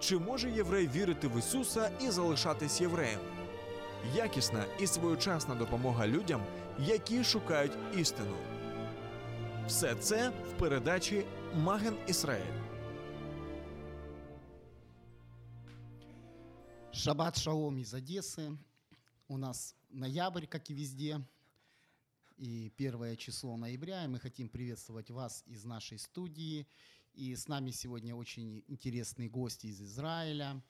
Чи може єврей вірити в Ісуса і залишатись євреєм? Якісна і своєчасна допомога людям, які шукають істину. Все це в передачі Маген Ісраїль. Шаббат шалом из Одессы. У нас ноябрь, как и везде, и первое число ноября. И мы хотим приветствовать вас из нашей студии. и с нами сегодня очень интересные гости из Израиля,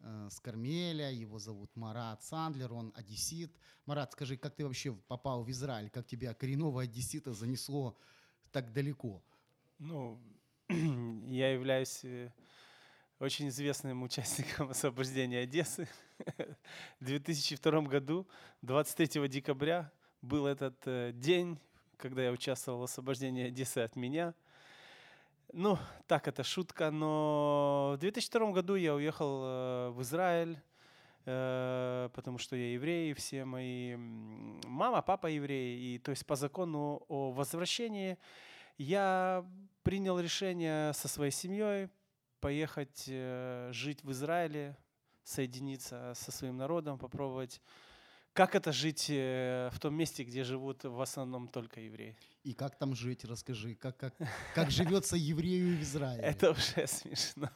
э, с Кармеля. Его зовут Марат Сандлер, он одессит. Марат, скажи, как ты вообще попал в Израиль? Как тебя коренного одессита занесло так далеко? Ну, я являюсь э, очень известным участником освобождения Одессы. В 2002 году, 23 декабря, был этот э, день, когда я участвовал в освобождении Одессы от меня. Ну, так, это шутка, но в 2002 году я уехал э, в Израиль, э, потому что я еврей, все мои мама, папа евреи, и то есть по закону о возвращении я принял решение со своей семьей поехать э, жить в Израиле, соединиться со своим народом, попробовать, как это жить э, в том месте, где живут в основном только евреи. И как там жить, расскажи, как, как, как живется еврею в Израиле? Это уже смешно.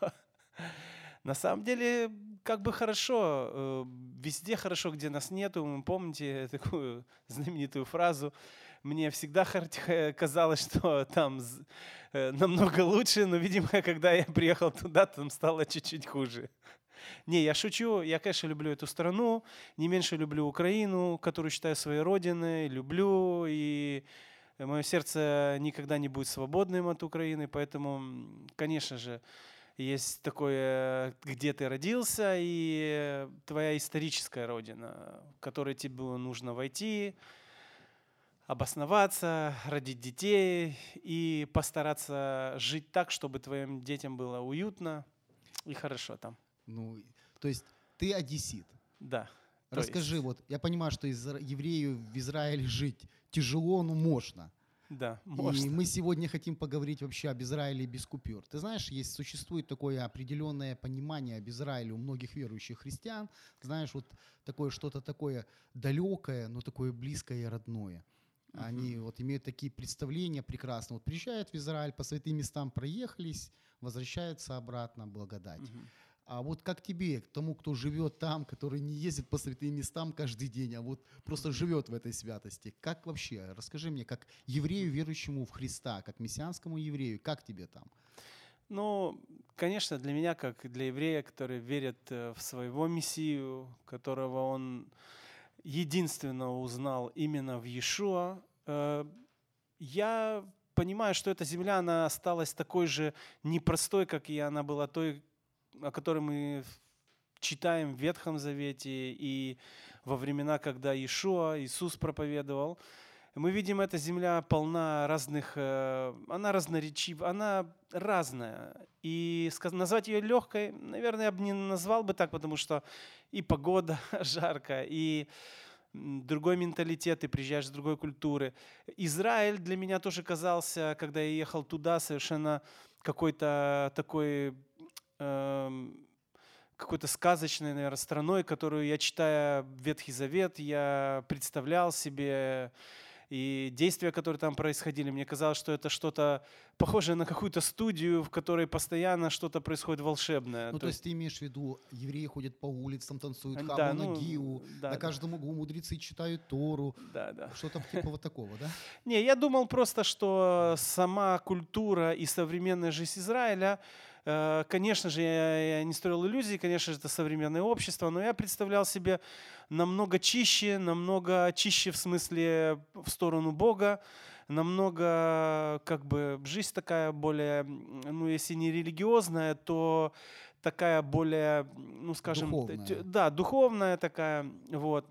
На самом деле, как бы хорошо, э, везде хорошо, где нас нету. Вы помните такую знаменитую фразу? Мне всегда казалось, что там э, намного лучше, но, видимо, когда я приехал туда, там стало чуть-чуть хуже. Не, я шучу. Я, конечно, люблю эту страну. Не меньше люблю Украину, которую считаю своей родиной. Люблю. И мое сердце никогда не будет свободным от Украины. Поэтому, конечно же, есть такое, где ты родился, и твоя историческая родина, в которой тебе нужно войти, обосноваться, родить детей и постараться жить так, чтобы твоим детям было уютно и хорошо там. Ну, то есть ты одессит. Да. Расскажи, есть, вот я понимаю, что изра- еврею в Израиле жить тяжело, но можно. Да, И можно. мы сегодня хотим поговорить вообще об Израиле без купюр. Ты знаешь, есть, существует такое определенное понимание об Израиле у многих верующих христиан. Знаешь, вот такое что-то такое далекое, но такое близкое и родное. Они вот имеют такие представления прекрасно. Вот приезжают в Израиль, по святым местам проехались, возвращаются обратно, благодать. Мгм. А вот как тебе, к тому, кто живет там, который не ездит по святым местам каждый день, а вот просто живет в этой святости, как вообще, расскажи мне, как еврею, верующему в Христа, как мессианскому еврею, как тебе там? Ну, конечно, для меня, как для еврея, который верит э, в своего Мессию, которого он единственно узнал именно в Иешуа, э, я понимаю, что эта земля, она осталась такой же непростой, как и она была той, о которой мы читаем в Ветхом Завете и во времена, когда Иешуа, Иисус проповедовал. Мы видим, эта земля полна разных, э, она разноречива, она разная. И назвать ее легкой, наверное, я бы не назвал бы так, потому что и погода жарко, и другой менталитет, ты приезжаешь с другой культуры. Израиль для меня тоже казался, когда я ехал туда, совершенно какой-то такой какой-то сказочной, наверное, страной, которую я, читая Ветхий Завет, я представлял себе, и действия, которые там происходили, мне казалось, что это что-то похожее на какую-то студию, в которой постоянно что-то происходит волшебное. Ну, то, есть ты имеешь в виду, евреи ходят по улицам, танцуют Да, хаму ну, нагиу, да, на да. каждом углу мудрецы читают Тору, да, да. что-то типа вот такого, да? Не, я думал просто, что сама культура и современная жизнь Израиля, конечно же, я, не строил иллюзий, конечно же, это современное общество, но я представлял себе намного чище, намного чище в смысле в сторону Бога, намного, как бы, жизнь такая более, ну, если не религиозная, то такая более, ну, скажем, Духовная. да, духовная такая, вот.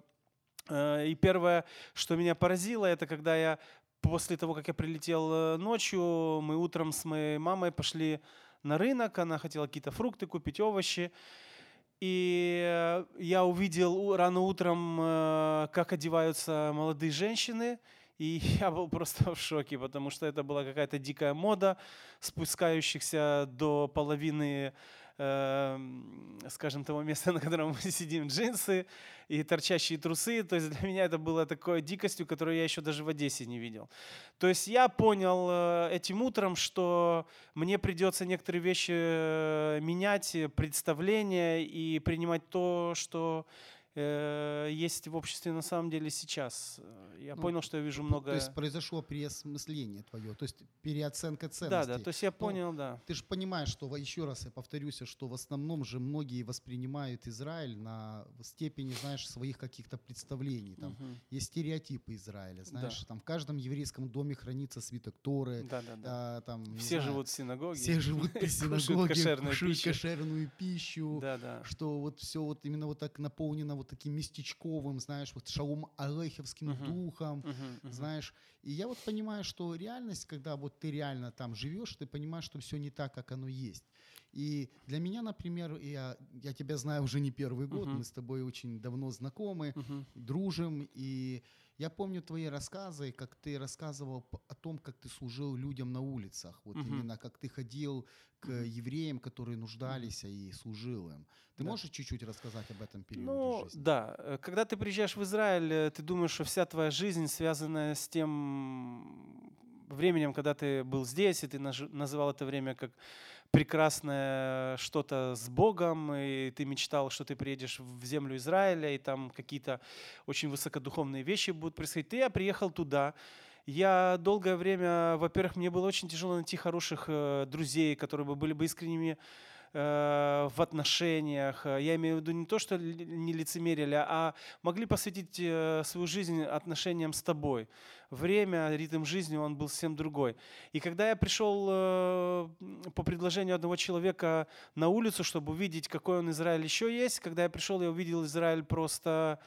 Э, И первое, что меня поразило, это когда я после того, как я прилетел э, ночью, мы утром с моей мамой пошли на рынок, она хотела какие-то фрукты купить, овощи. И э, я увидел рано утром, э, как одеваются молодые женщины, и я был просто в шоке, потому что это была какая-то дикая мода, спускающихся до половины, скажем, того места, на котором мы сидим, джинсы и торчащие трусы. То есть для меня это было такой дикостью, которую я еще даже в Одессе не видел. То есть я понял э, этим утром, что мне придется некоторые вещи э, менять, э, представления и принимать то, что э, есть в обществе на самом деле сейчас. Э, Я Ну, понял, что я вижу То много... есть произошло переосмысление твое, то есть переоценка Да, ценностей. да, то есть я Ну, понял, да. Ты же понимаешь, что, еще раз я повторюсь, что в основном же многие воспринимают Израиль на степени, знаешь, своих каких-то представлений. Там Мгм. есть стереотипы Израиля, знаешь, там в каждом еврейском доме хранится свиток Торы, Да, да, да. а, там, Все знаю, живут в синагоге. все живут кушают синагоге, кошерную кушают кошерную пищу, Да, да. что вот все вот именно вот так наполнено вот таким местечковым, знаешь, вот шалом алехевским Мгм. духом, Мгм, мгм. знаешь. И я вот понимаю, что реальность, когда вот ты реально там живешь, ты понимаешь, что все не так, как оно есть. И для меня, например, я, я тебя знаю уже не первый год, Мгм. мы с тобой очень давно знакомы, Мгм. дружим, и я помню твои рассказы, как ты рассказывал о том, как ты служил людям на улицах, вот Мгм. именно как ты ходил к евреям, которые нуждались, и служил им. Ты Да. можешь чуть-чуть рассказать об этом периоде Ну, жизни? да. Э, Когда ты приезжаешь в Израиль, э, ты думаешь, что вся твоя жизнь связана с тем временем, когда ты был здесь, и ты называл это время как прекрасное что-то с Богом, и ты мечтал, что ты приедешь в землю Израиля, и там какие-то очень высокодуховные вещи будут происходить. И я приехал туда, я долгое время, во-первых, мне было очень тяжело найти хороших э, друзей, которые бы были бы искренними э, в отношениях. Э, Я имею в виду не то, что не лицемерили, а могли посвятить э, свою жизнь отношениям с тобой. Время, ритм жизни, он был совсем другой. И когда я пришел э, по предложению одного человека на улицу, чтобы увидеть, какой он Израиль еще есть, когда я пришел, я увидел Израиль просто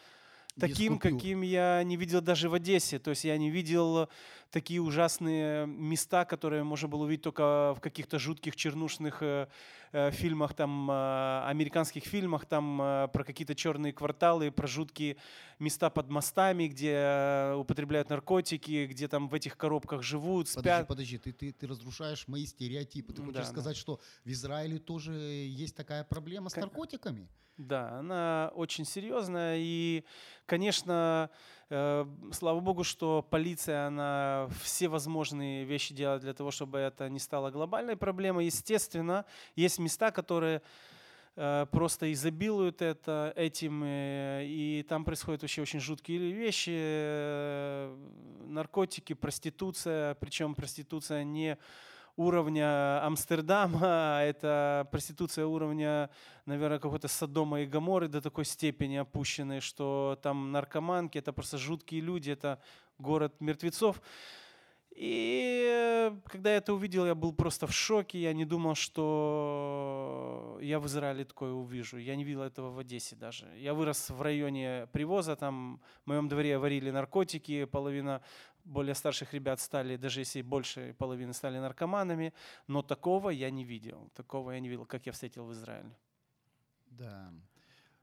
таким, каким я не видел даже в Одессе. То есть я не видел такие ужасные места, которые можно было увидеть только в каких-то жутких чернушных э, э, фильмах, там, э, американских фильмах, там про какие-то черные кварталы, про жуткие места под мостами, где употребляют наркотики, где там в этих коробках живут, Подожди, спят. подожди, ты, ты, ты разрушаешь мои стереотипы. Ты хочешь да, да. сказать, что в Израиле тоже есть такая проблема с Ка- наркотиками? Да, она очень серьезная. И, конечно, слава богу, что полиция, она все возможные вещи делает для того, чтобы это не стало глобальной проблемой. Естественно, есть места, которые э, просто изобилуют это, этим, э, и там происходят вообще очень жуткие вещи, э, наркотики, проституция, причем проституция не уровня Амстердама, это проституция уровня, наверное, какой-то Содома и Гаморы до такой степени опущенной, что там наркоманки, это просто жуткие люди, это город мертвецов. И э, когда я это увидел, я был просто в шоке. Я не думал, что я в Израиле такое увижу. Я не видел этого в Одессе даже. Я вырос в районе привоза, там в моем дворе варили наркотики, половина более старших ребят стали, даже если больше половины стали наркоманами, но такого я не видел. Такого я не видел, как я встретил в Израиле. Да.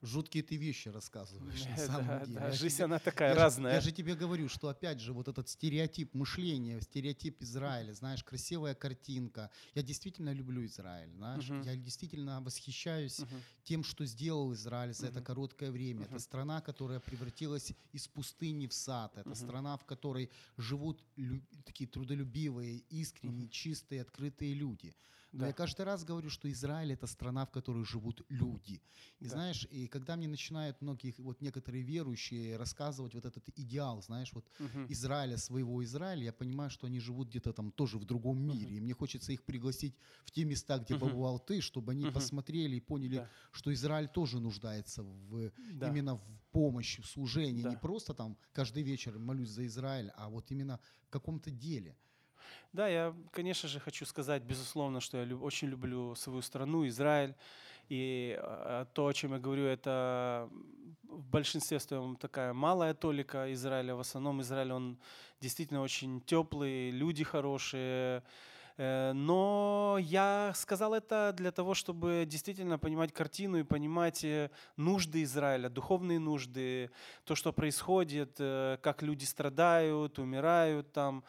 Жуткие ты вещи рассказываешь на самом деле. жизнь она такая разная. я же тебе говорю, что опять же вот этот стереотип мышления, стереотип Израиля, знаешь, красивая картинка. Я действительно люблю Израиль, знаешь, я действительно восхищаюсь тем, что сделал Израиль за это короткое время. Это страна, которая превратилась из пустыни в сад. Это страна, в которой живут такие трудолюбивые, искренние, чистые, открытые люди. Но Да. я каждый раз говорю, что Израиль это страна, в которой живут люди. И Да. знаешь, и когда мне начинают многие, вот некоторые верующие рассказывать вот этот идеал, знаешь, вот Мгм. Израиля, своего Израиля, я понимаю, что они живут где-то там тоже в другом мире. И мне хочется их пригласить в те места, где Мгм. побывал ты, чтобы они Мгм. посмотрели и поняли, Да. что Израиль тоже нуждается в Да. именно в помощи, в служении. Не Да. просто там каждый вечер молюсь за Израиль, а вот именно в каком-то деле. Да, я, конечно же, хочу сказать, безусловно, что я очень люблю свою страну, Израиль. И а, то, о чем я говорю, это в большинстве своем такая малая толика Израиля. В основном Израиль, он действительно очень теплый, люди хорошие. Э, Но я сказал это для того, чтобы действительно понимать картину и понимать э, нужды Израиля, духовные нужды, то, что происходит, э, как люди страдают, умирают там,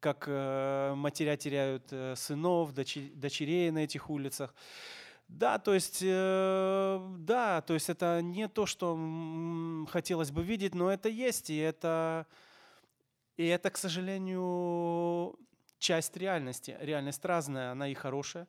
как э, матеря теряют э, сынов, дочерей на этих улицах. Да, то есть, э, да, то есть это не то, что хотелось бы видеть, но это есть, и это, и это, к сожалению, часть реальности. Реальность разная, она и хорошая,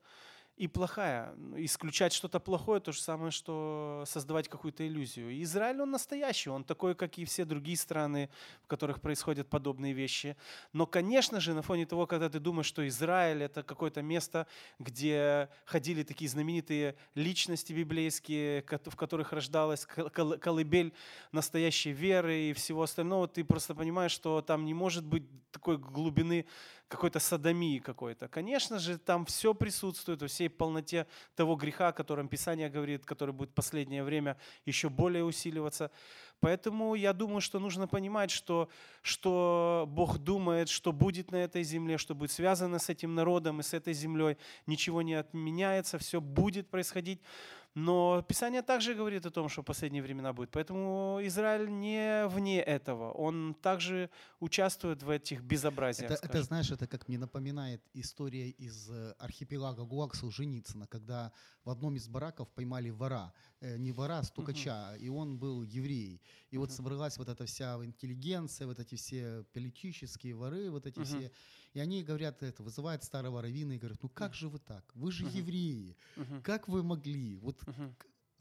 и плохая. Исключать что-то плохое то же самое, что создавать какую-то иллюзию. И Израиль, он настоящий, он такой, как и все другие страны, в которых происходят подобные вещи. Но, конечно же, на фоне того, когда ты думаешь, что Израиль это какое-то место, где ходили такие знаменитые личности библейские, в которых рождалась кол- кол- колыбель настоящей веры и всего остального, ты просто понимаешь, что там не может быть такой глубины какой-то садомии какой-то. Конечно же, там все присутствует во всей полноте того греха, о котором Писание говорит, который будет в последнее время еще более усиливаться. Поэтому я думаю, что нужно понимать, что, что Бог думает, что будет на этой земле, что будет связано с этим народом и с этой землей. Ничего не отменяется, все будет происходить. Но Писание также говорит о том, что последние времена будет. Поэтому Израиль не вне этого. Он также участвует в этих безобразиях. Это, это, знаешь, это как мне напоминает история из э, архипелага ГУЛАГ Солженицына, когда в одном из бараков поймали вора, э, не вора, а стукача, и он был еврей. И вот Мгм. собралась вот эта вся интеллигенция, вот эти все политические воры, вот эти Мгм. все. И они говорят это, вызывают старого раввина и говорят, ну как же вы так? Вы же евреи, как вы могли? Вот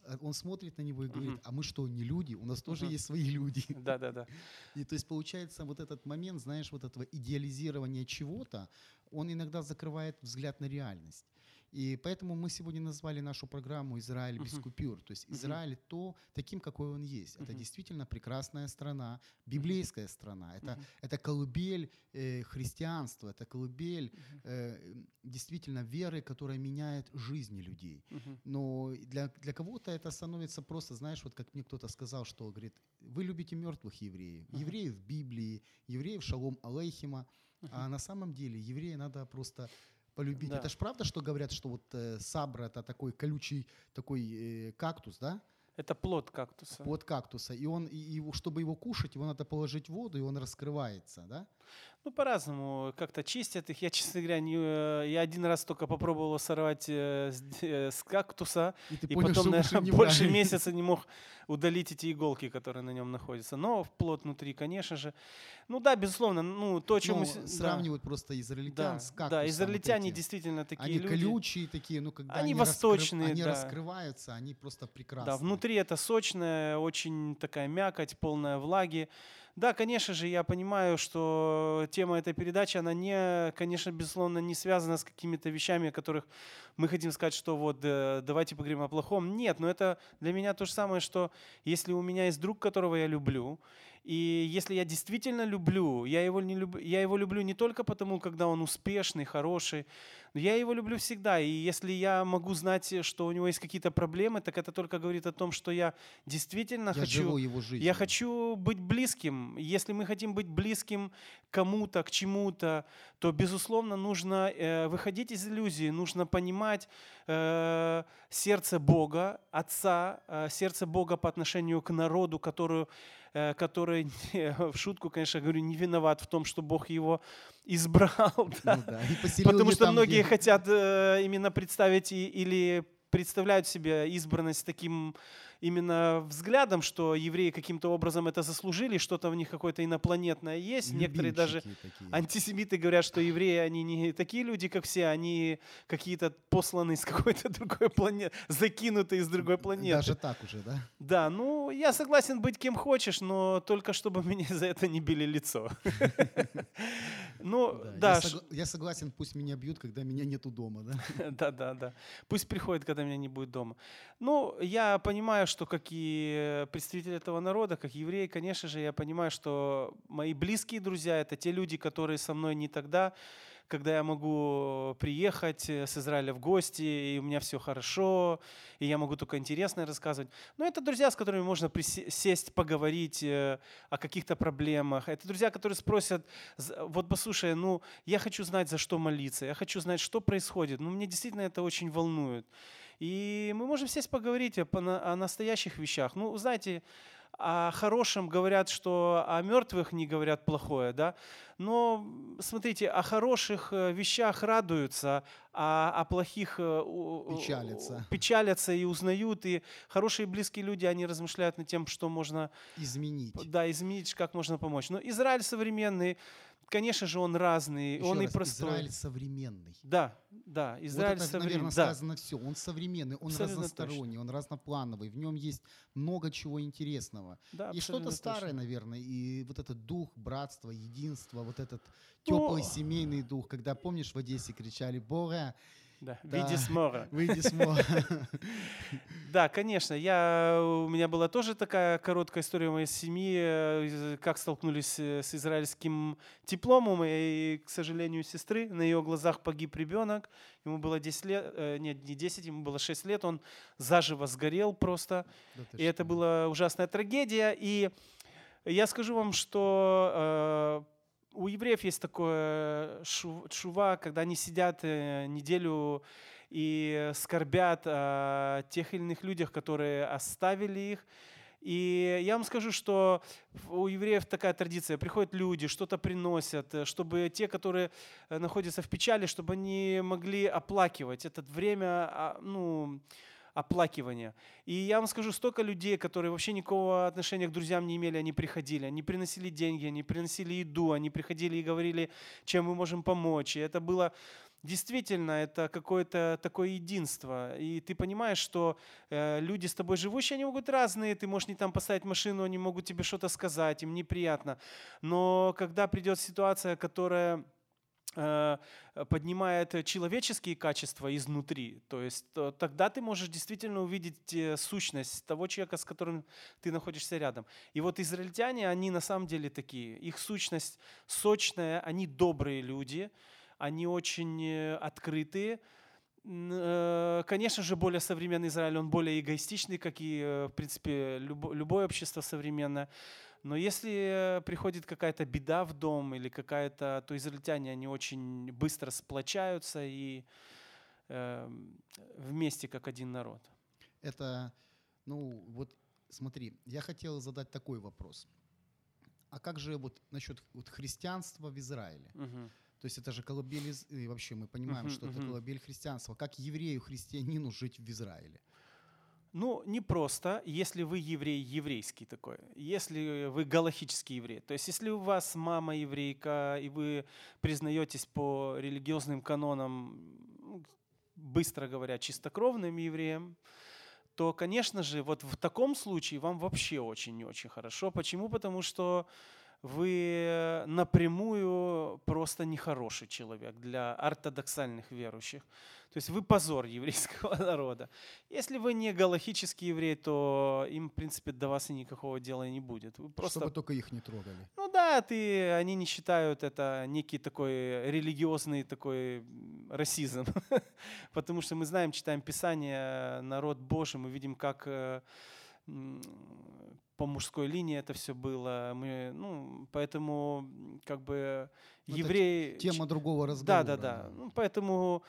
а он смотрит на него и говорит, а мы что, не люди? У нас тоже есть свои люди. Да, да, да. И то есть получается вот этот момент, знаешь, вот этого идеализирования чего-то, он иногда закрывает взгляд на реальность. И поэтому мы сегодня назвали нашу программу «Израиль без Мгм. купюр». То есть. Израиль то, таким, какой он есть. Это Мгм. действительно прекрасная страна, библейская страна. Это, это колыбель э, христианства, это колыбель э, действительно веры, которая меняет жизни людей. Но для, для кого-то это становится просто, знаешь, вот как мне кто-то сказал, что, говорит, вы любите мертвых евреев, евреев в Библии, евреев шалом алейхима, а на самом деле еврея надо просто полюбить. Да. Это ж правда, что говорят, что вот э, сабра это такой колючий такой э, кактус, да? Это плод кактуса. Плод кактуса. И он, и, и чтобы его кушать, его надо положить в воду, и он раскрывается, да? Ну, по-разному как-то чистят их. Я, честно говоря, не, э, я один раз только попробовал сорвать э, с, э, с кактуса, И и понял, потом, наверное, не больше брать. месяца не мог удалить эти иголки, которые на нем находятся. Но в плод внутри, конечно же. Ну да, безусловно, ну то, чем Ну, мы... с- да. сравнивают просто израильтян Да, с кактусом. да, вот израильтяне этим. действительно такие Они люди. колючие такие, ну когда Они они, восточные, они да. раскрываются, они просто прекрасные. Да, внутри это сочная, очень такая мякоть, полная влаги. Да, конечно же, я понимаю, что тема этой передачи, она не, конечно, безусловно, не связана с какими-то вещами, о которых мы хотим сказать, что вот э, давайте поговорим о плохом. Нет, но это для меня то же самое, что если у меня есть друг, которого я люблю, и если я действительно люблю, я его, не люб... я его люблю не только потому, когда он успешный, хороший, но я его люблю всегда. И если я могу знать, что у него есть какие-то проблемы, так это только говорит о том, что я действительно Я хочу... живу его жизнь. Я хочу быть близким. Если мы хотим быть близким кому-то, к чему-то, то, безусловно, нужно э, выходить из иллюзии, нужно понимать э, сердце Бога, Отца, э, сердце Бога по отношению к народу, которую, э, который, в шутку, конечно, говорю, не виноват в том, что Бог его избрал. да. Ну да, Потому что там, многие где- хотят э, именно представить или представляют себе избранность таким именно взглядом, что евреи каким-то образом это заслужили, что-то в них какое-то инопланетное есть. Некоторые даже Любимчики такие. антисемиты говорят, что евреи, они не такие люди, как все, они какие-то посланные с какой-то другой планеты, закинутые с другой планеты. Даже так уже, да? Да, ну, я согласен быть кем хочешь, но только чтобы меня за это не били лицо. Ну, да, я согласен, пусть меня бьют, когда меня нету дома, да? да, да, да. Пусть приходит, когда меня не будет дома. Ну, я понимаю, что как и представитель этого народа, как еврей, конечно же, я понимаю, что мои близкие друзья — это те люди, которые со мной не тогда, когда я могу приехать э, с Израиля в гости, и у меня все хорошо, и я могу только интересное рассказывать. Но это друзья, с которыми можно сесть, поговорить э, о каких-то проблемах. Это друзья, которые спросят, вот послушай, ну, я хочу знать, за что молиться, я хочу знать, что происходит. Ну, мне действительно это очень волнует. И мы можем сесть поговорить о, настоящих вещах. Ну, знаете, о хорошем говорят, что о мертвых не говорят плохое, да. Но смотрите, о хороших э, вещах радуются, а о плохих э, Печалятся. печалятся и узнают. И хорошие близкие люди, они размышляют над тем, что можно Изменить. да, изменить, как можно помочь. Но Израиль современный, конечно же, он разный, Еще он и раз, простой. Израиль современный. Да, да, Израиль вот это, современный. наверное, Да, сказано все. Он современный, он Абсолютно разносторонний, он разноплановый. В нем есть много чего интересного. да, и что-то старое, точно. наверное, и вот этот дух братства, единства, вот этот Ну, теплый семейный дух. Когда, помнишь, в Одессе кричали «Бога, Да, Да. види смора. выйди с моря». Да, конечно. Я, у меня была тоже такая короткая история моей семьи, э, как столкнулись э, с израильским дипломом. И, к сожалению, у сестры на ее глазах погиб ребенок. Ему было 10 лет, э, нет, не 10, ему было 6 лет. Он заживо сгорел просто. Да И это была ужасная трагедия. И я скажу вам, что у евреев есть такое шу- шува, когда они сидят э, неделю и скорбят о тех или иных людях, которые оставили их. И я вам скажу, что у евреев такая традиция. Приходят люди, что-то приносят, э, чтобы те, которые э, находятся в печали, чтобы они могли оплакивать это время, а, ну, оплакивания. И я вам скажу, столько людей, которые вообще никакого отношения к друзьям не имели, они приходили, они приносили деньги, они приносили еду, они приходили и говорили, чем мы можем помочь. И это было действительно, это какое-то такое единство. И ты понимаешь, что э, люди с тобой живущие, они могут разные, ты можешь не там поставить машину, они могут тебе что-то сказать, им неприятно. Но когда придет ситуация, которая поднимает человеческие качества изнутри, то есть то тогда ты можешь действительно увидеть э, сущность того человека, с которым ты находишься рядом. И вот израильтяне, они на самом деле такие. Их сущность сочная, они добрые люди, они очень э, открытые. Э, Конечно же, более современный Израиль, он более эгоистичный, как и, э, в принципе, любо- любое общество современное. Но если приходит какая-то беда в дом или какая-то, то израильтяне, они очень быстро сплочаются и э, вместе как один народ. Это, ну, вот смотри, я хотел задать такой вопрос. А как же вот насчет вот христианства в Израиле? Мгм. То есть это же колыбель, и вообще мы понимаем, Мгм, что это мгм. колыбель христианства. Как еврею, христианину жить в Израиле? Ну, не просто, если вы еврей еврейский такой, если вы галахический еврей. То есть, если у вас мама еврейка, и вы признаетесь по религиозным канонам, быстро говоря, чистокровным евреем, то, конечно же, вот в таком случае вам вообще очень не очень хорошо. Почему? Потому что вы напрямую просто нехороший человек для ортодоксальных верующих. То есть вы позор еврейского народа. Если вы не галахический еврей, то им, в принципе, до вас и никакого дела не будет. Вы просто Чтобы только их не трогали. ну да, ты, они не считают это некий такой религиозный такой расизм. Потому что мы знаем, читаем Писание, народ Божий, мы видим, как э, по мужской линии это все было. Мы, ну, поэтому как бы Ну, это евреи... Тема другого Да, разговора. да, да. Ну, поэтому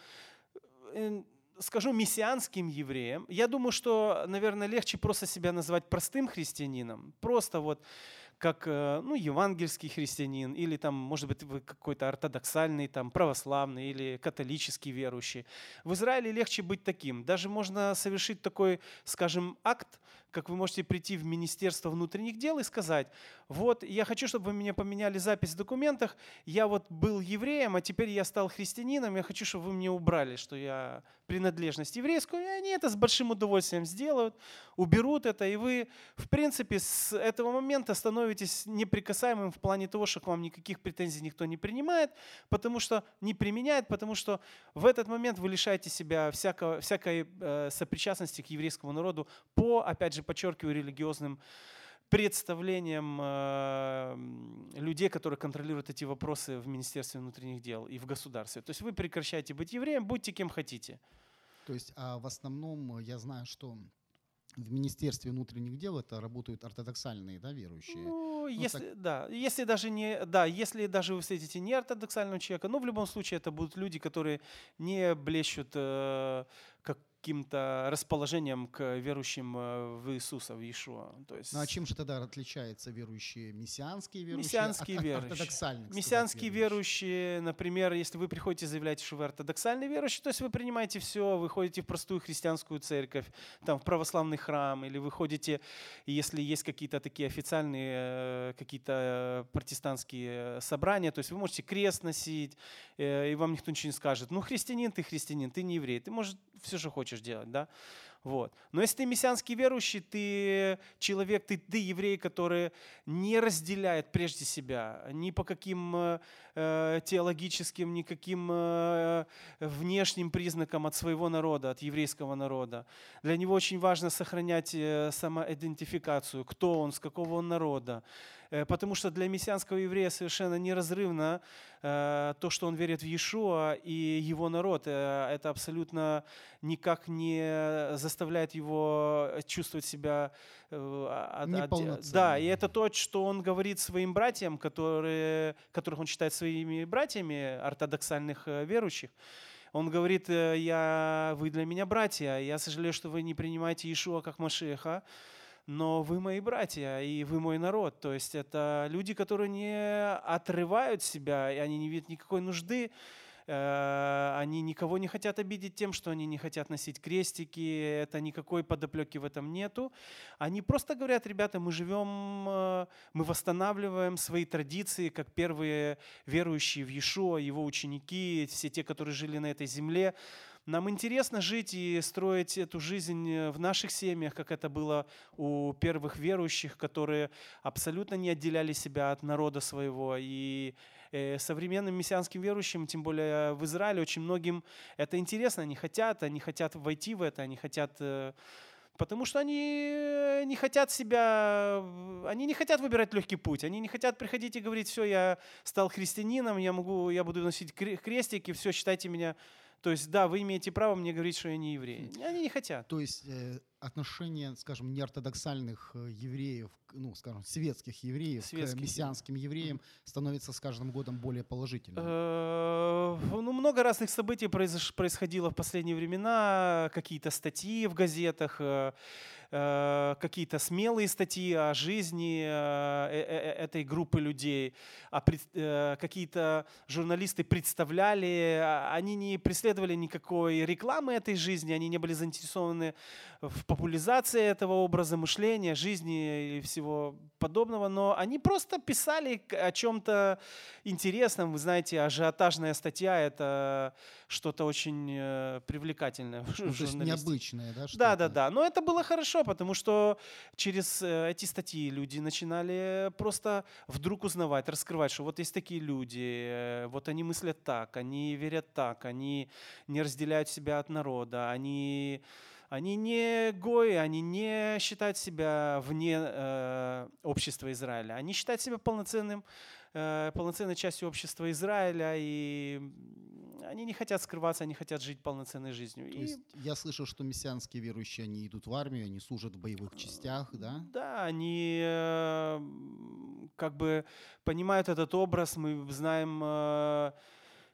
э, скажу мессианским евреям. Я думаю, что, наверное, легче просто себя назвать простым христианином. Просто вот как э, ну, евангельский христианин, или там, может быть, вы какой-то ортодоксальный, там, православный или католический верующий. В Израиле легче быть таким. Даже можно совершить такой, скажем, акт, как вы можете прийти в Министерство внутренних дел и сказать, вот я хочу, чтобы вы меня поменяли запись в документах, я вот был евреем, а теперь я стал христианином, я хочу, чтобы вы мне убрали, что я принадлежность еврейскую, и они это с большим удовольствием сделают, уберут это, и вы, в принципе, с этого момента становитесь неприкасаемым в плане того, что к вам никаких претензий никто не принимает, потому что не применяет, потому что в этот момент вы лишаете себя всякого, всякой э, сопричастности к еврейскому народу по, опять же, подчеркиваю, религиозным представлением э, людей, которые контролируют эти вопросы в Министерстве внутренних дел и в государстве. То есть вы прекращаете быть евреем, будьте кем хотите. То есть а в основном я знаю, что в Министерстве внутренних дел это работают ортодоксальные да, верующие. Ну, ну если, так... да, если даже не, да, если даже вы встретите не ортодоксального человека, но в любом случае это будут люди, которые не блещут э, как каким-то расположением к верующим э, в Иисуса, в Иешуа. То есть... Ну а чем же тогда отличаются верующие мессианские верующие мессианские от, верующие. ортодоксальных? Мессианские верующие, например, если вы приходите и заявляете, что вы ортодоксальный верующий, то есть вы принимаете все, вы ходите в простую христианскую церковь, там в православный храм, или вы ходите, если есть какие-то такие официальные, э, какие-то э, протестантские собрания, то есть вы можете крест носить, и вам никто ничего не скажет. Ну, христианин, ты христианин, ты не еврей, ты можешь все, что хочешь делать, да. Вот. Но если ты мессианский верующий, ты человек, ты, ты еврей, который не разделяет прежде себя ни по каким э, э теологическим, ни каким э, внешним признакам от своего народа, от еврейского народа. Для него очень важно сохранять э, самоидентификацию, кто он, с какого он народа. Э, потому что для мессианского еврея совершенно неразрывно э, то, что он верит в Иешуа и его народ. Э, это абсолютно никак не заставляет его чувствовать себя да, и это то, что он говорит своим братьям, которые, которых он считает своими братьями ортодоксальных верующих. Он говорит, я, вы для меня братья, я сожалею, что вы не принимаете Иешуа как Машеха, но вы мои братья, и вы мой народ. То есть это люди, которые не отрывают себя, и они не видят никакой нужды, э, они никого не хотят обидеть тем, что они не хотят носить крестики, это никакой подоплеки в этом нету. Они просто говорят, ребята, мы живем, э, мы восстанавливаем свои традиции, как первые верующие в Иешуа, его ученики, все те, которые жили на этой земле. Нам интересно жить и строить эту жизнь э, в наших семьях, как это было у первых верующих, которые абсолютно не отделяли себя от народа своего. И э, современным мессианским верующим, тем более в Израиле, очень многим это интересно, они хотят, они хотят войти в это, они хотят э, Потому что они не хотят себя, они не хотят выбирать легкий путь, они не хотят приходить и говорить, все, я стал христианином, я могу, я буду носить крестики, все, считайте меня то есть, да, вы имеете право мне говорить, что я не еврей. Они не хотят. То есть э, отношение, скажем, неортодоксальных э, евреев, ну, скажем, светских евреев Светских. к мессианским евреям становится с каждым годом более положительным? Э, ну, много разных событий происходило в последние времена, какие-то статьи в газетах, э, какие-то смелые статьи о жизни этой группы людей, а какие-то журналисты представляли, а, они не преследовали никакой рекламы этой жизни, они не были заинтересованы в популяризации этого образа мышления, жизни и всего подобного, но они просто писали о чем-то интересном. Вы знаете, ажиотажная статья — это что-то очень э, привлекательное. Ну, то есть необычное, да? Да, да, да. Но это было хорошо, потому что через э, эти статьи люди начинали просто вдруг узнавать, раскрывать, что вот есть такие люди, э, вот они мыслят так, они верят так, они не разделяют себя от народа, они они не гои, они не считают себя вне э, общества Израиля. Они считают себя полноценным, полноценной частью общества Израиля, и они не хотят скрываться, они хотят жить полноценной жизнью. То и... есть я слышал, что мессианские верующие, они идут в армию, они служат в боевых частях, да? Да, они э, как бы понимают этот образ, мы знаем... Э,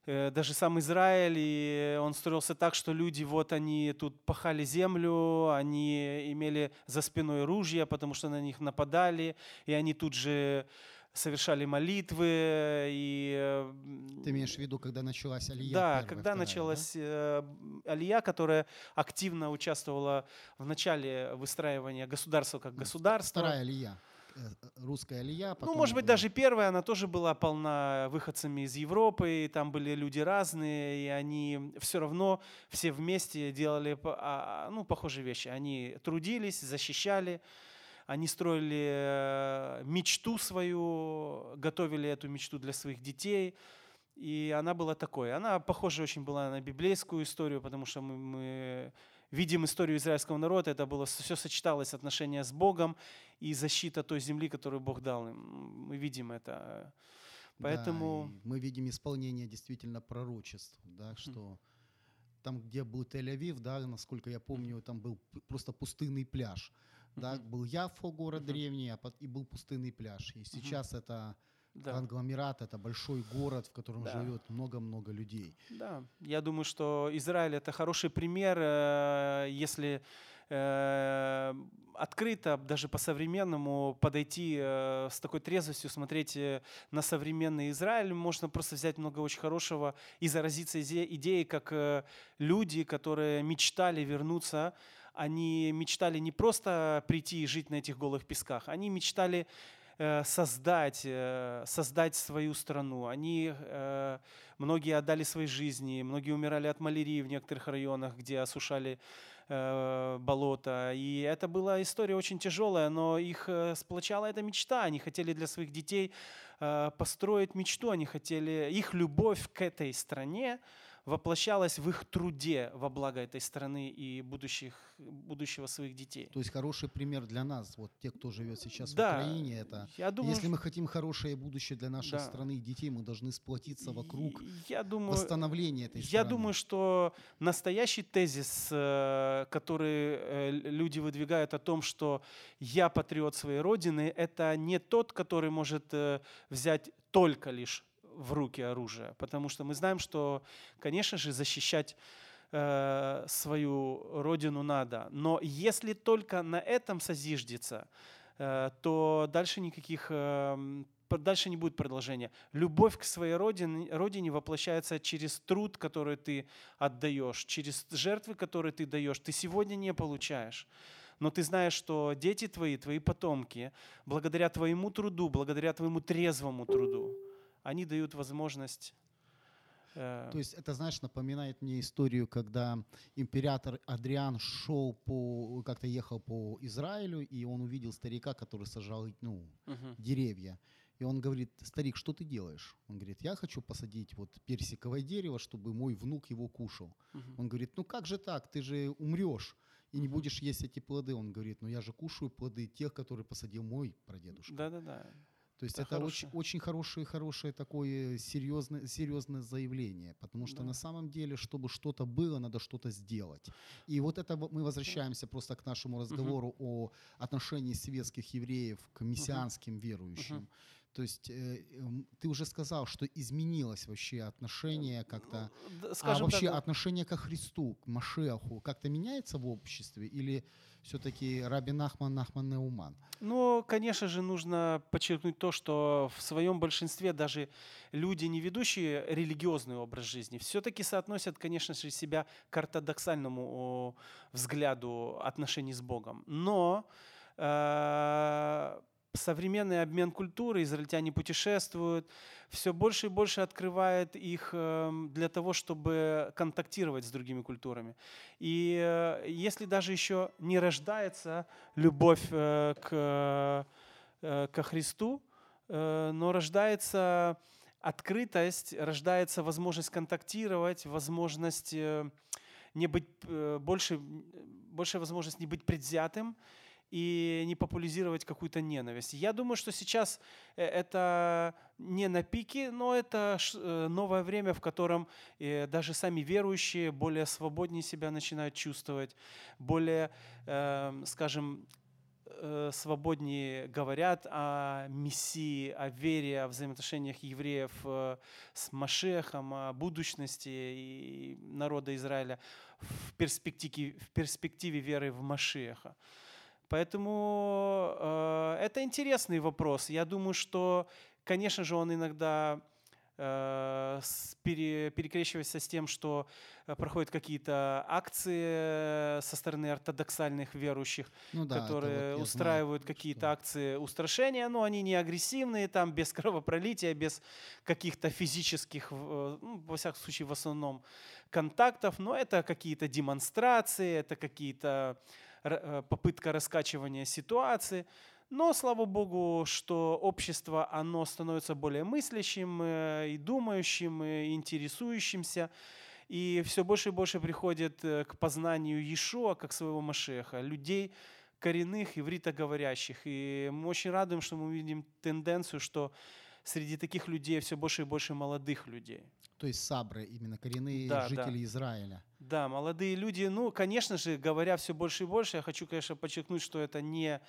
э, даже сам Израиль, и он строился так, что люди, вот они тут пахали землю, они имели за спиной ружья, потому что на них нападали, и они тут же совершали молитвы и... э, Ты имеешь в виду, когда началась Алия? да, первая, когда вторая, началась э, Алия, которая активно участвовала в начале выстраивания государства как да? государства. Вторая Алия. Э, э, Русская Алия. Ну, потом может быть, даже первая, она тоже была полна выходцами из Европы, и там были люди разные, и они все равно все вместе делали, а, а, ну, похожие вещи. Они трудились, защищали, они строили э, мечту свою, готовили эту мечту для своих детей, и она была такой. Она похожа очень была на библейскую историю, потому что мы, мы видим историю израильского народа, это было все сочеталось отношения с Богом и защита той земли, которую Бог дал им. Мы видим это. Да, Поэтому и мы видим исполнение действительно пророчеств, да, что там, где был Тель-Авив, да, насколько я помню, там был просто пустынный пляж. Да, был Яфо, город древний, а пот- и был пустынный пляж. И сейчас это да, конгломерат, это большой город, в котором Да. живет много-много людей. да, я думаю, что Израиль это хороший пример, э, если э, открыто, даже по-современному подойти э, с такой трезвостью, смотреть на современный Израиль, можно просто взять много очень хорошего и заразиться иде- идеей, как люди, которые мечтали вернуться, они мечтали не просто прийти и жить на этих голых песках, они мечтали э, создать, э, создать свою страну. Они, э, многие отдали свои жизни, многие умирали от малярии в некоторых районах, где осушали болото. И это была история очень тяжелая, но их сплочала эта мечта. Они хотели для своих детей построить мечту, они хотели, их любовь к этой стране воплощалась в их труде во благо этой страны и будущих, будущего своих детей. То есть хороший пример для нас, вот те, кто живет сейчас Да, в Украине, это я думаю, если мы хотим хорошее будущее для нашей Да. страны и детей, мы должны сплотиться вокруг Я думаю, восстановления этой я страны. думаю, что настоящий тезис, э, который э, люди выдвигают о том, что я патриот своей родины, это не тот, который может э, взять только лишь в руки оружие, потому что мы знаем, что, конечно же, защищать э, свою родину надо, но если только на этом созиждется, э, то дальше никаких п- дальше не будет продолжения. Любовь к своей родине, родине воплощается через труд, который ты отдаешь, через жертвы, которые ты даешь. Ты сегодня не получаешь. Но ты знаешь, что дети твои, твои потомки, благодаря твоему труду, благодаря твоему трезвому труду, они дают возможность э, То есть это, знаешь, напоминает мне историю, когда император Адриан шел по, как-то ехал по Израилю, и он увидел старика, который сажал, ну, мгм, деревья. И он говорит, старик, что ты делаешь? Он говорит, я хочу посадить вот персиковое дерево, чтобы мой внук его кушал. мгм. Он говорит, ну как же так, ты же умрешь и не будешь есть эти плоды. Он говорит, ну я же кушаю плоды тех, которые посадил мой прадедушка. Да-да-да. То есть Это это, очень, хорошее. очень хорошее, хорошее такое серьезное, серьезное заявление, потому что Да. на самом деле, чтобы что-то было, надо что-то сделать. И вот это мы возвращаемся просто к нашему разговору о отношении советских евреев к мессианским верующим. Мгм. То есть э, эм, ты уже сказал, что изменилось вообще отношение как-то, Д- а Скажем вообще так, отношение ко Христу, к Машеху, как-то меняется в обществе или все-таки Раби Нахман Нахман Неуман? Ну, конечно же, нужно подчеркнуть то, что в своем большинстве даже люди, не ведущие религиозный образ жизни, все-таки соотносят, конечно же, себя к ортодоксальному взгляду отношений с Богом. Но э, современный обмен культуры, израильтяне путешествуют, все больше и больше открывает их эм, для того, чтобы контактировать с другими культурами. И э, если даже еще не рождается любовь э, к, э, ко Христу, но рождается открытость, рождается возможность контактировать, возможность не быть больше, большая возможность не быть предвзятым и не популяризировать какую-то ненависть. Я думаю, что сейчас э, это не на пике, но это э, новое время, в котором э, даже сами верующие более свободнее себя начинают чувствовать, более, эм, скажем, свободнее говорят о Мессии, о вере, о взаимоотношениях евреев с Машехом, о будущности и народа Израиля в перспективе, в перспективе веры в Машеха. Поэтому э, это интересный вопрос. Я думаю, что, конечно же, он иногда Э, перекрещивается с тем, что э, проходят какие-то акции со стороны ортодоксальных верующих, ну, да, которые вот устраивают какие-то акции устрашения, но они не агрессивные, там без кровопролития, без каких-то физических, э, ну, во всяком случае, в основном контактов, но это какие-то демонстрации, это какие-то попытка раскачивания ситуации. Но, слава богу, что общество, оно становится более мыслящим э, и думающим, и интересующимся. И все больше и больше приходит э, к познанию Иешуа, как своего Машеха, людей коренных ивритоговорящих. И мы очень радуем, что мы видим тенденцию, что среди таких людей все больше и больше молодых людей. То есть сабры, именно коренные да, жители да. Израиля. Да, молодые люди. Ну, конечно же, говоря все больше и больше, я хочу, конечно, подчеркнуть, что это не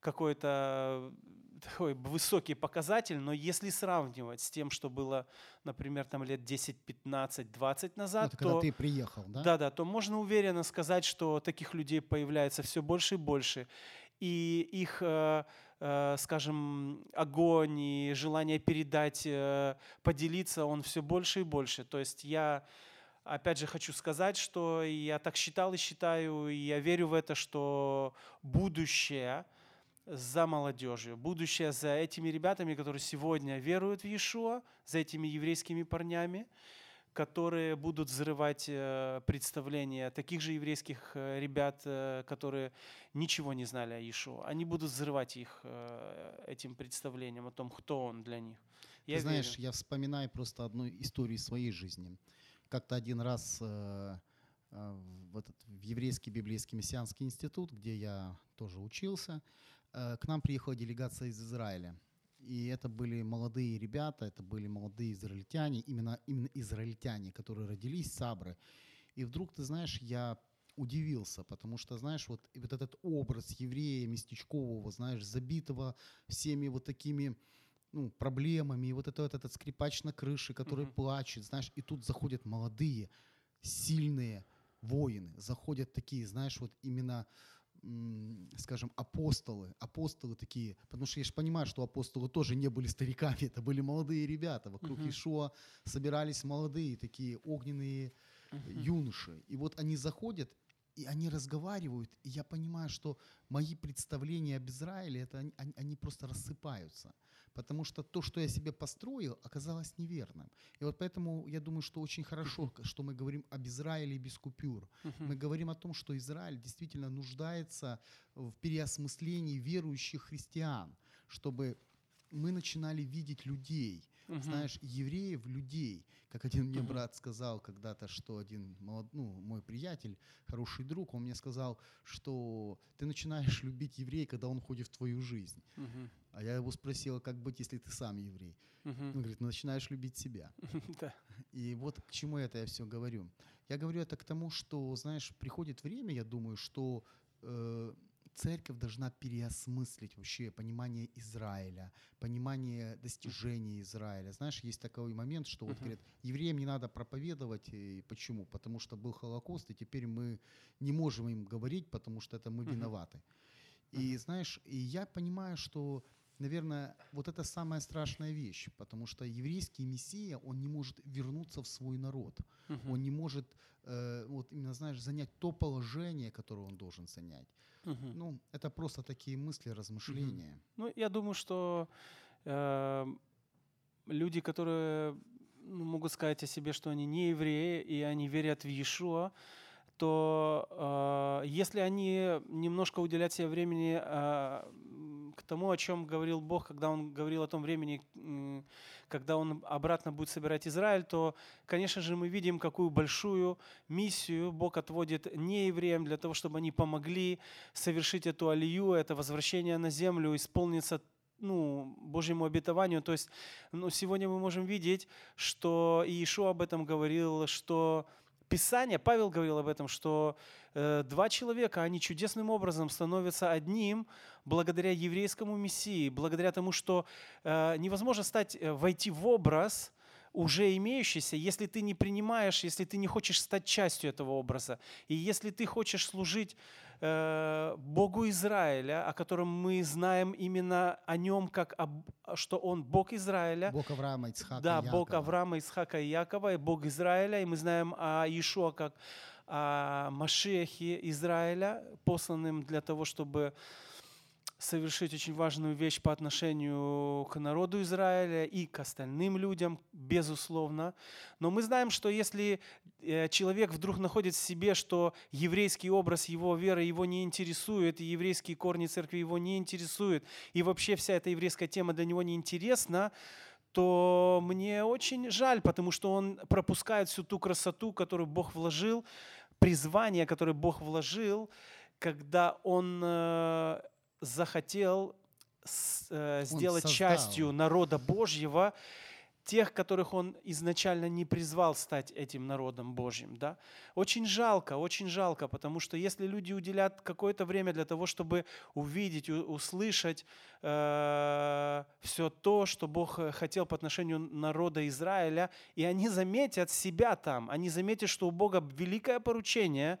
какой-то такой высокий показатель, но если сравнивать с тем, что было, например, там лет 10, 15, 20 назад, Это то... ты приехал, да? Да, да, то можно уверенно сказать, что таких людей появляется все больше и больше. И их, э, скажем, огонь и желание передать, э, поделиться, он все больше и больше. То есть я опять же хочу сказать, что я так считал и считаю, и я верю в это, что будущее – за молодежью, будущее за этими ребятами, которые сегодня веруют в Иешуа, за этими еврейскими парнями, которые будут взрывать э, представления таких же еврейских э, ребят, э, которые ничего не знали о Иешуа. Они будут взрывать их этим представлением о том, кто он для них. Я Ты знаешь, верю. я вспоминаю просто одну историю своей жизни. Как-то один раз в, этот, в еврейский библейский мессианский институт, где я тоже учился, к нам приехала делегация из Израиля. И это были молодые ребята, это были молодые израильтяне, именно, именно израильтяне, которые родились сабры. И вдруг, ты знаешь, я удивился, потому что, знаешь, вот, вот этот образ еврея местечкового, знаешь, забитого всеми вот такими ну, проблемами, и вот этот, этот скрипач на крыше, который mm-hmm. плачет, знаешь, и тут заходят молодые, сильные воины, заходят такие, знаешь, вот именно скажем, апостолы, апостолы такие, потому что я же понимаю, что апостолы тоже не были стариками, это были молодые ребята, вокруг uh-huh. Ишуа собирались молодые такие огненные uh-huh. юноши, и вот они заходят, и они разговаривают, и я понимаю, что мои представления об Израиле, это они, они просто рассыпаются потому что то, что я себе построил, оказалось неверным. И вот поэтому я думаю, что очень хорошо, что мы говорим об Израиле без купюр. Мы говорим о том, что Израиль действительно нуждается в переосмыслении верующих христиан, чтобы мы начинали видеть людей, uh знаешь, евреев, людей. Как один мне uh брат сказал когда-то, что один молод, ну, мой приятель, хороший друг, он мне сказал, что ты начинаешь любить еврея, когда он ходит в твою жизнь. uh А я его спросил, как быть, если ты сам еврей? uh Он говорит, ну начинаешь любить себя. И вот к чему это я все говорю. Я говорю это к тому, что, знаешь, приходит время, я думаю, что э, церковь должна переосмыслить вообще понимание Израиля, понимание достижений Израиля. Знаешь, есть такой момент, что вот говорят, евреям не надо проповедовать. И почему? Потому что был Холокост, и теперь мы не можем им говорить, потому что это мы виноваты. И знаешь, и я понимаю, что наверное, вот это самая страшная вещь, потому что еврейский мессия, он не может вернуться в свой народ. Uh-huh. Он не может, э, вот именно, знаешь, занять то положение, которое он должен занять. Uh-huh. Ну, это просто такие мысли, размышления. Uh-huh. Ну, я думаю, что э, люди, которые ну, могут сказать о себе, что они не евреи, и они верят в Иешуа, то э, если они немножко уделять себе времени э, тому, о чем говорил Бог, когда Он говорил о том времени, когда Он обратно будет собирать Израиль, то, конечно же, мы видим, какую большую миссию Бог отводит не евреям для того, чтобы они помогли совершить эту алию, это возвращение на землю, исполниться ну, Божьему обетованию. То есть ну, сегодня мы можем видеть, что Иешуа об этом говорил, что Писание, Павел говорил об этом, что э, два человека, они чудесным образом становятся одним благодаря еврейскому Мессии, благодаря тому, что э, невозможно стать, э, войти в образ уже имеющийся, если ты не принимаешь, если ты не хочешь стать частью этого образа, и если ты хочешь служить э, Богу Израиля, о котором мы знаем именно о нем, как об, что он Бог Израиля. Бог Авраама, Ицхака Да, Якова. Бог Авраама, Исхака и Якова, и Бог Израиля. И мы знаем о Иешуа как о Машехе Израиля, посланным для того, чтобы совершить очень важную вещь по отношению к народу Израиля и к остальным людям, безусловно. Но мы знаем, что если э, человек вдруг находит в себе, что еврейский образ его веры его не интересует, и еврейские корни церкви его не интересуют, и вообще вся эта еврейская тема для него не интересна, то мне очень жаль, потому что он пропускает всю ту красоту, которую Бог вложил, призвание, которое Бог вложил, когда он э, захотел э, сделать создал. частью народа Божьего тех, которых он изначально не призвал стать этим народом Божьим. Да? Очень жалко, очень жалко, потому что если люди уделят какое-то время для того, чтобы увидеть, услышать все то, что Бог э, хотел по отношению народа Израиля, и они заметят себя там, они заметят, что у Бога великое поручение,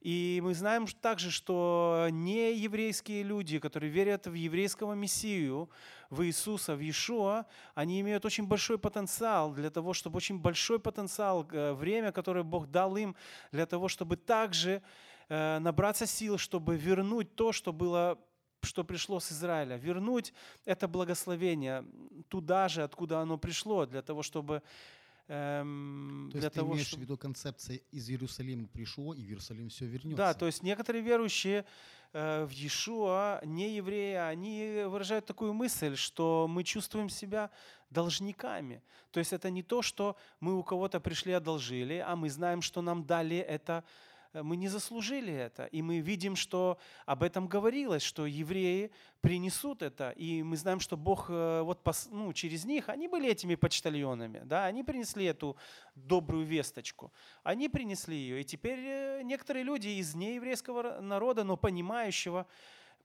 и мы знаем также, что не еврейские люди, которые верят в еврейского Мессию, в Иисуса, в Иешуа, они имеют очень большой потенциал для того, чтобы очень большой потенциал, э, время, которое Бог дал им, для того, чтобы также э, набраться сил, чтобы вернуть то, что было что пришло с Израиля, вернуть это благословение туда же, откуда оно пришло, для того, чтобы эм, То для есть ты того, имеешь чтобы в виду концепция из Иерусалима пришло, и в Иерусалим все вернется. да, то есть некоторые верующие э, в Иешуа, не евреи, они выражают такую мысль, что мы чувствуем себя должниками. То есть это не то, что мы у кого-то пришли одолжили, а мы знаем, что нам дали это, мы не заслужили это. И мы видим, что об этом говорилось, что евреи принесут это. И мы знаем, что Бог э, вот ну, через них, они были этими почтальонами, да, они принесли эту добрую весточку. Они принесли ее. И теперь э, некоторые люди из нееврейского ро- народа, но понимающего,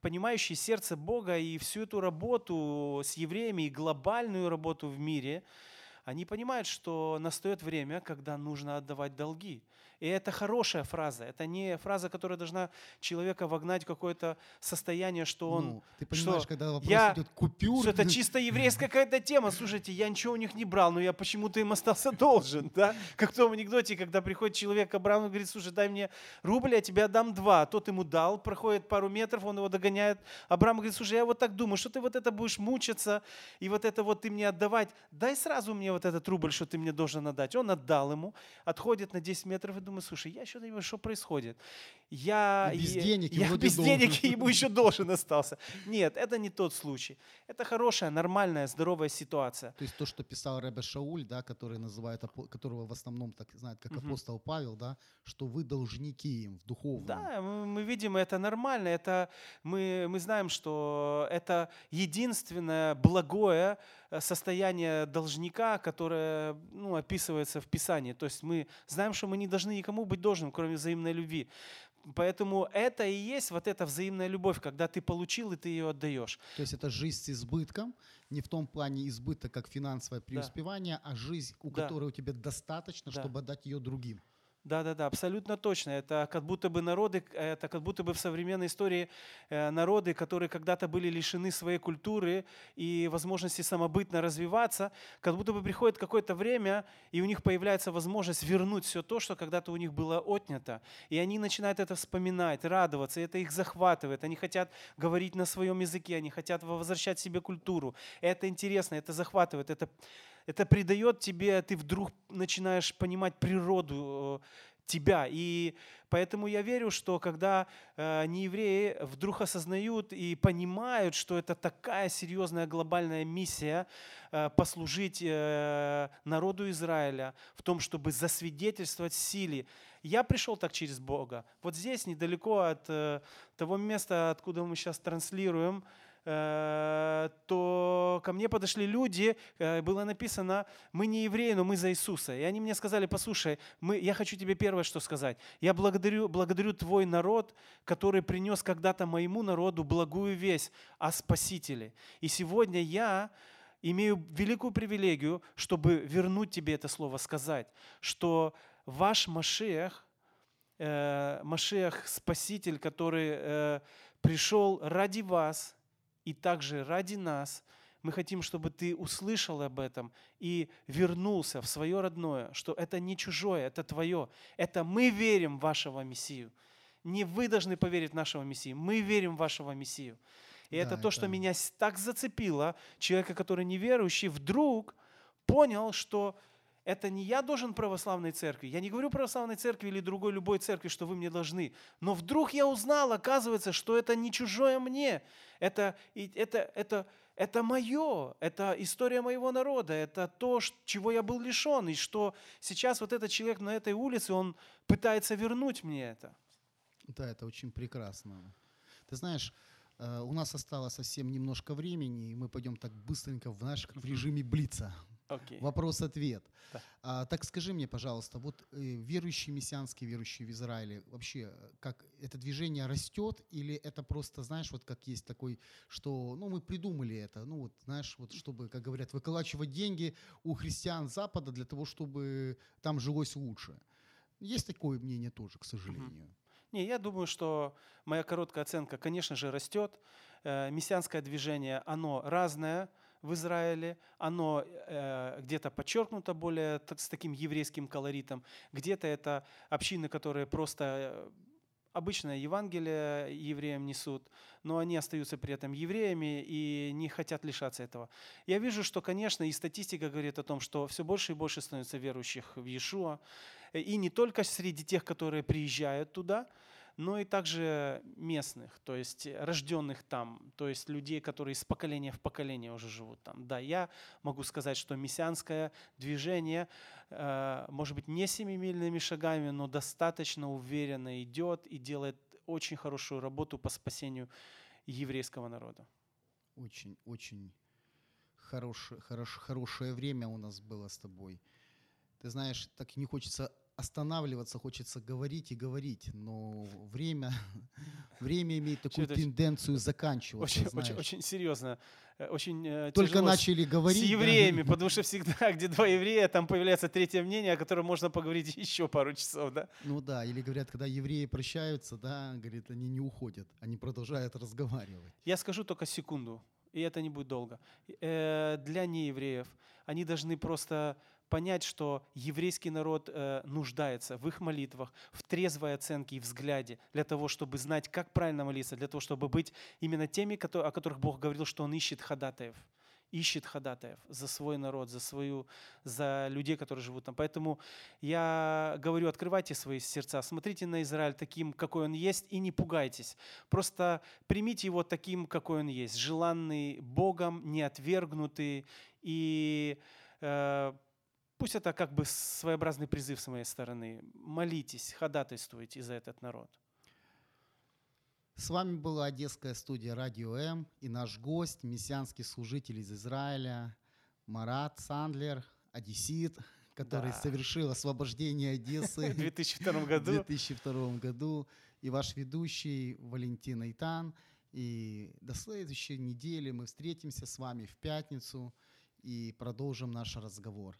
понимающие сердце Бога и всю эту работу с евреями и глобальную работу в мире, они понимают, что настает время, когда нужно отдавать долги. И это хорошая фраза. Это не фраза, которая должна человека вогнать в какое-то состояние, что он... Ну, ты понимаешь, что когда вопрос я- идет купюр, что это чисто еврейская какая-то тема. Слушайте, я ничего у них не брал, но я почему-то им остался должен. Да? Как в том анекдоте, когда приходит человек к Абраму и говорит, слушай, дай мне рубль, я тебе отдам два. Тот ему дал, проходит пару метров, он его догоняет. Абрам говорит, слушай, я вот так думаю, что ты вот это будешь мучиться, и вот это вот ты мне отдавать. Дай сразу мне вот этот рубль, что ты мне должен отдать. Он отдал ему, отходит на 10 метров и думает, слушай, я что-то не понимаю, что происходит. Я, И без я- денег, я вроде без должен. денег ему еще должен остался. Нет, это не тот случай. Это хорошая, нормальная, здоровая ситуация. То есть то, что писал Ребе Шауль, да, который называет, которого в основном так знает, как Мгм. апостол Павел, да, что вы должники им в духовном. Да, мы, мы видим, это нормально. Это, мы, мы знаем, что это единственное благое состояние должника, которое ну, описывается в Писании. То есть мы знаем, что мы не должны никому быть должным, кроме взаимной любви. Поэтому это и есть вот эта взаимная любовь, когда ты получил и ты ее отдаешь. То есть это жизнь с избытком, не в том плане избыток, как финансовое преуспевание, а жизнь, у Да. которой у тебя достаточно, Да. чтобы отдать ее другим. Да, да, да, абсолютно точно. Это как будто бы народы, это как будто бы в современной истории э, народы, которые когда-то были лишены своей культуры и возможности самобытно развиваться, как будто бы приходит какое-то время, и у них появляется возможность вернуть все то, что когда-то у них было отнято. И они начинают это вспоминать, радоваться, и это их захватывает. Они хотят говорить на своем языке, они хотят возвращать себе культуру. Это интересно, это захватывает, это это придает тебе, ты вдруг начинаешь понимать природу э, тебя. И поэтому я верю, что когда э, неевреи вдруг осознают и понимают, что это такая серьезная глобальная миссия э, послужить э, народу Израиля в том, чтобы засвидетельствовать силе. Я пришел так через Бога. Вот здесь, недалеко от э, того места, откуда мы сейчас транслируем, то ко мне подошли люди, э, было написано, мы не евреи, но мы за Иисуса. И они мне сказали, послушай, мы, я хочу тебе первое что сказать. Я благодарю, благодарю твой народ, который принес когда-то моему народу благую весть о Спасителе. И сегодня я имею великую привилегию, чтобы вернуть тебе это слово, сказать, что ваш Машех, э, Машех Спаситель, который э, пришел ради вас и также ради нас, мы хотим, чтобы ты услышал об этом и вернулся в свое родное, что это не чужое, это твое. Это мы верим в вашего Мессию. Не вы должны поверить в нашего Мессию, мы верим в вашего Мессию. И Да, это то, что это- меня с- так зацепило. Человека, который неверующий, вдруг понял, что это не я должен православной церкви. Я не говорю православной церкви или другой любой церкви, что вы мне должны. Но вдруг я узнал, оказывается, что это не чужое мне. Это, это, это, это мое, это история моего народа, это то, чего я был лишен. И что сейчас вот этот человек на этой улице, он пытается вернуть мне это. Да, это очень прекрасно. Ты знаешь, э, у нас осталось совсем немножко времени, и мы пойдем так быстренько в наш в режиме блица. Окей. Вопрос-ответ. Да. А, так скажи мне, пожалуйста, вот э, верующие мессианские, верующие в Израиле, вообще, э, как это движение растет или это просто, знаешь, вот как есть такой, что, ну, мы придумали это, ну, вот, знаешь, вот чтобы, как говорят, выколачивать деньги у христиан Запада для того, чтобы там жилось лучше. Есть такое мнение тоже, к сожалению. Не, я думаю, что моя короткая оценка, конечно же, растет. Э, Мессианское движение, оно разное в Израиле, оно э, где-то подчеркнуто более с таким еврейским колоритом, где-то это общины, которые просто э, обычное Евангелие евреям несут, но они остаются при этом евреями и не хотят лишаться этого. Я вижу, что, конечно, и статистика говорит о том, что все больше и больше становится верующих в Иешуа, и не только среди тех, которые приезжают туда, но и также местных, то есть рожденных там, то есть людей, которые из поколения в поколение уже живут там. Да, я могу сказать, что мессианское движение, э, может быть, не семимильными шагами, но достаточно уверенно идет и делает очень хорошую работу по спасению еврейского народа. Очень, очень хорошее, хорош, хорошее время у нас было с тобой. Ты знаешь, так не хочется останавливаться, хочется говорить и говорить, но время, время имеет такую это тенденцию заканчиваться, Очень, знаешь. очень, очень серьезно, э, очень э, Только тяжело с- начали говорить. с да. евреями, потому что всегда, где два еврея, там появляется третье мнение, о котором можно поговорить еще пару часов, да? Ну да, или говорят, когда евреи прощаются, да, говорит, они не уходят, они продолжают разговаривать. Я скажу только секунду, и это не будет долго. Э, Для неевреев они должны просто понять, что еврейский народ э, нуждается в их молитвах, в трезвой оценке и взгляде для того, чтобы знать, как правильно молиться, для того, чтобы быть именно теми, о которых Бог говорил, что Он ищет ходатаев ищет ходатаев за свой народ, за свою, за людей, которые живут там. Поэтому я говорю, открывайте свои сердца, смотрите на Израиль таким, какой он есть, и не пугайтесь. Просто примите его таким, какой он есть, желанный Богом, не отвергнутый. И э, пусть это как бы своеобразный призыв с моей стороны. Молитесь, ходатайствуйте за этот народ. С вами была Одесская студия Радио М и наш гость, мессианский служитель из Израиля Марат Сандлер, одессит, который Да. совершил освобождение В Одессы 2002 в году 2002 году. И ваш ведущий Валентин Айтан. И до следующей недели мы встретимся с вами в пятницу и продолжим наш разговор.